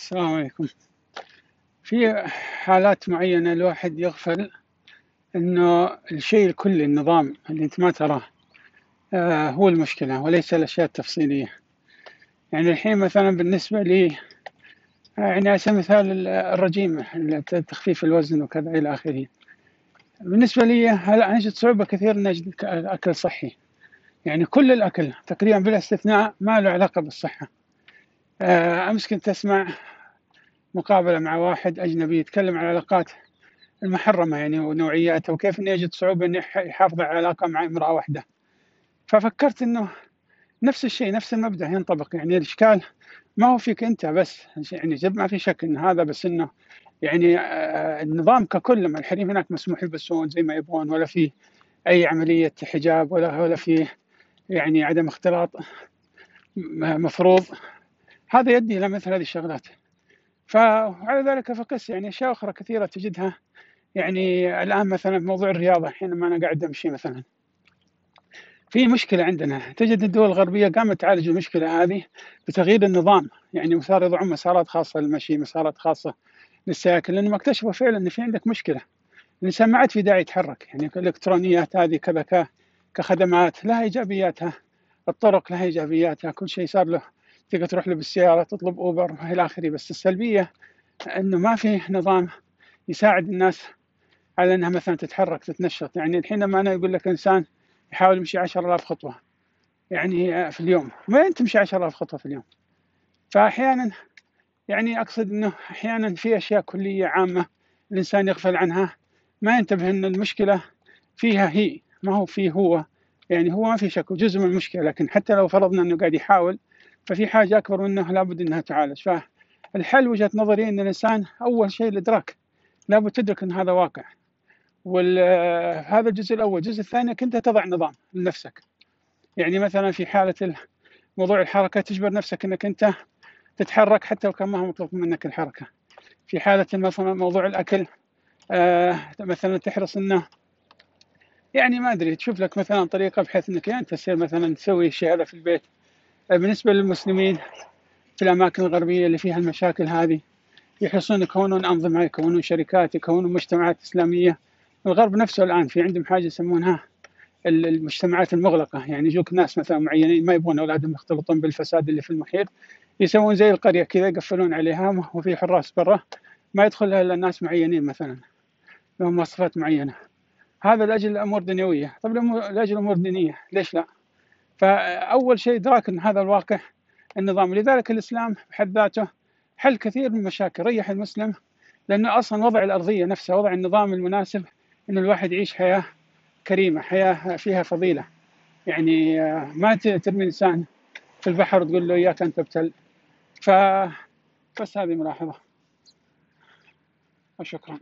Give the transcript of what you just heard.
السلام عليكم. في حالات معينة الواحد يغفل إنه الشيء الكلي النظام اللي أنت ما تراه آه هو المشكلة وليس الأشياء التفصيلية. يعني الحين مثلا بالنسبة لي آه، يعني على سبيل المثال الرجيم تخفيف الوزن وكذا إلى آخره. بالنسبة لي هلا أجد صعوبة كثير إن أجد أكل صحي. يعني كل الأكل تقريبا بلا استثناء ما له علاقة بالصحة. آه، أمس كنت أسمع مقابلة مع واحد أجنبي يتكلم عن العلاقات المحرمة يعني ونوعياتها وكيف إنه يجد صعوبة إنه يحافظ على علاقة مع امرأة واحدة. ففكرت إنه نفس الشيء نفس المبدأ ينطبق. يعني الإشكال ما هو فيك أنت بس يعني جد ما في شك إن هذا بس إنه يعني آه، النظام ككل لما الحريم هناك مسموح يلبسون زي ما يبغون ولا في أي عملية حجاب ولا ولا في يعني عدم اختلاط مفروض. هذا يؤدي إلى مثل هذه الشغلات. فعلى ذلك فقس يعني أشياء أخرى كثيرة تجدها. يعني الآن مثلا في موضوع الرياضة حينما أنا قاعد أمشي مثلا. في مشكلة عندنا. تجد الدول الغربية قامت تعالج المشكلة هذه بتغيير النظام. يعني صار يضعون مسارات خاصة للمشي مسارات خاصة للسياكل لأنهم اكتشفوا فعلا أن في عندك مشكلة. الإنسان ما عاد في داعي يتحرك. يعني الإلكترونيات هذه كذا كخدمات لها إيجابياتها. الطرق لها إيجابياتها. كل شيء صار له تقدر تروح له بالسيارة تطلب أوبر إلى آخره. بس السلبية أنه ما في نظام يساعد الناس على أنها مثلا تتحرك تتنشط. يعني الحين لما أنا يقول لك إنسان يحاول يمشي 10000 خطوة يعني في اليوم. وين تمشي 10000 خطوة في اليوم؟ فأحيانا يعني أقصد أنه أحيانا في أشياء كلية عامة الإنسان يغفل عنها. ما ينتبه أن المشكلة فيها هي ما هو فيه هو. يعني هو ما في شك جزء من المشكلة. لكن حتى لو فرضنا أنه قاعد يحاول ففي حاجة أكبر منه لابد أنها تعالج. فالحل وجهة نظري أن الإنسان أول شيء الإدراك. لابد تدرك أن هذا واقع. وهذا الجزء الأول. الجزء الثاني أنت تضع نظام لنفسك. يعني مثلا في حالة موضوع الحركة تجبر نفسك أنك أنت تتحرك حتى لو كان ما هو مطلوب منك الحركة. في حالة مثلا موضوع الأكل آه مثلا تحرص أنه يعني ما أدري تشوف لك مثلا طريقة بحيث أنك أنت يعني تصير مثلا تسوي الشيء هذا في البيت. بالنسبة للمسلمين في الأماكن الغربية اللي فيها المشاكل هذه يحرصون يكونون أنظمة يكونون شركات يكونون مجتمعات إسلامية. الغرب نفسه الآن في عندهم حاجة يسمونها المجتمعات المغلقة. يعني يجوك ناس مثلا معينين ما يبغون أولادهم يختلطون بالفساد اللي في المحيط يسوون زي القرية كذا يقفلون عليها وفي حراس برا ما يدخلها إلا ناس معينين مثلا لهم مواصفات معينة. هذا لأجل أمور دنيوية طب لأجل أمور دينية ليش لا؟ فأول شيء إدراك أن هذا الواقع النظام. لذلك الإسلام بحد ذاته حل كثير من المشاكل ريح المسلم لأنه أصلا وضع الأرضية نفسها وضع النظام المناسب أن الواحد يعيش حياة كريمة حياة فيها فضيلة. يعني آه، ما ترمي إنسان في البحر وتقول له إياك أن تبتل. ف بس هذه ملاحظة. وشكرا